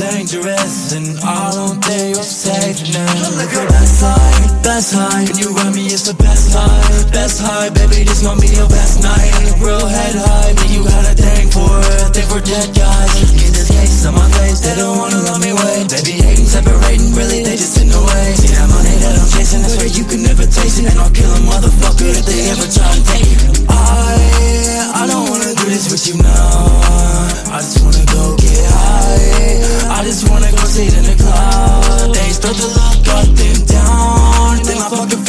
dangerous. And I don't think I'm safe now. Live your best life, best high. When you run me, it's the best high. Best high, baby, this gon' be your best night. Real head high, man, you got a thing for it. Thing for dead guys. Get this case on my face, they don't wanna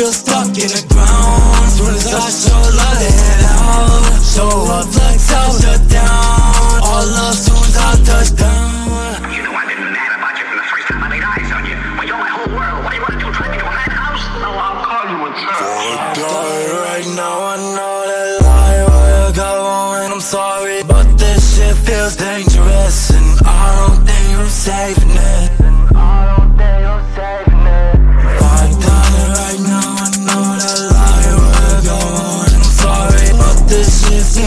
feel stuck in the ground. As soon as I show love, they head out. Show up, flex out, shut down. All love, soon as I touch down. You know I've been mad about you from the first time I laid eyes on you. Well, you're my whole world. What do you want to do? Drive me to a madhouse? No, I'll call you in church. die right now. I know that lie will go on, and I'm sorry, but this shit feels dangerous,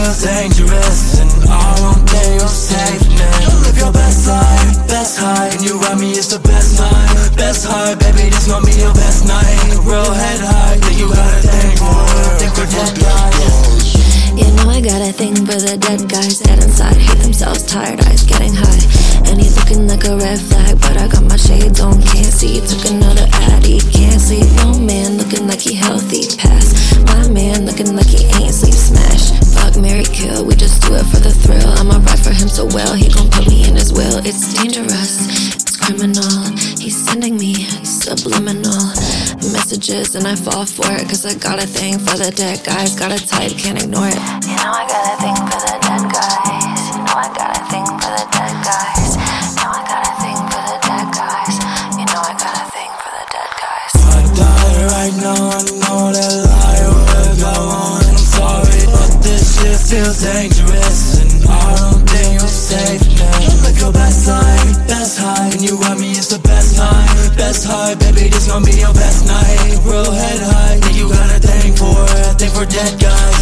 feels dangerous, and I don't think I'm saving it. Live your best life, best high, and you ride me, it's the best time. Best high, baby, this gon' be your best night. Real head high, yeah, you got a thing for. Think we're dead guys. You know I got a thing for the dead guys Dead inside, hate themselves, tired eyes getting high And he's looking like a red flag But I got my shades on, can't see Took another addy, can't sleep No man looking like he healthy, pass My man looking like Kill, we just do it for the thrill. I'ma ride for him so well, he gon' put me in his will. It's dangerous, it's criminal. He's sending me subliminal messages and I fall for it Cause I got a thing for the dead guys. Got a type, can't ignore it. You know I got a thing Best high, baby, this gon' be your best night. Real head high, yeah, you got a thing for it, thing for dead guys.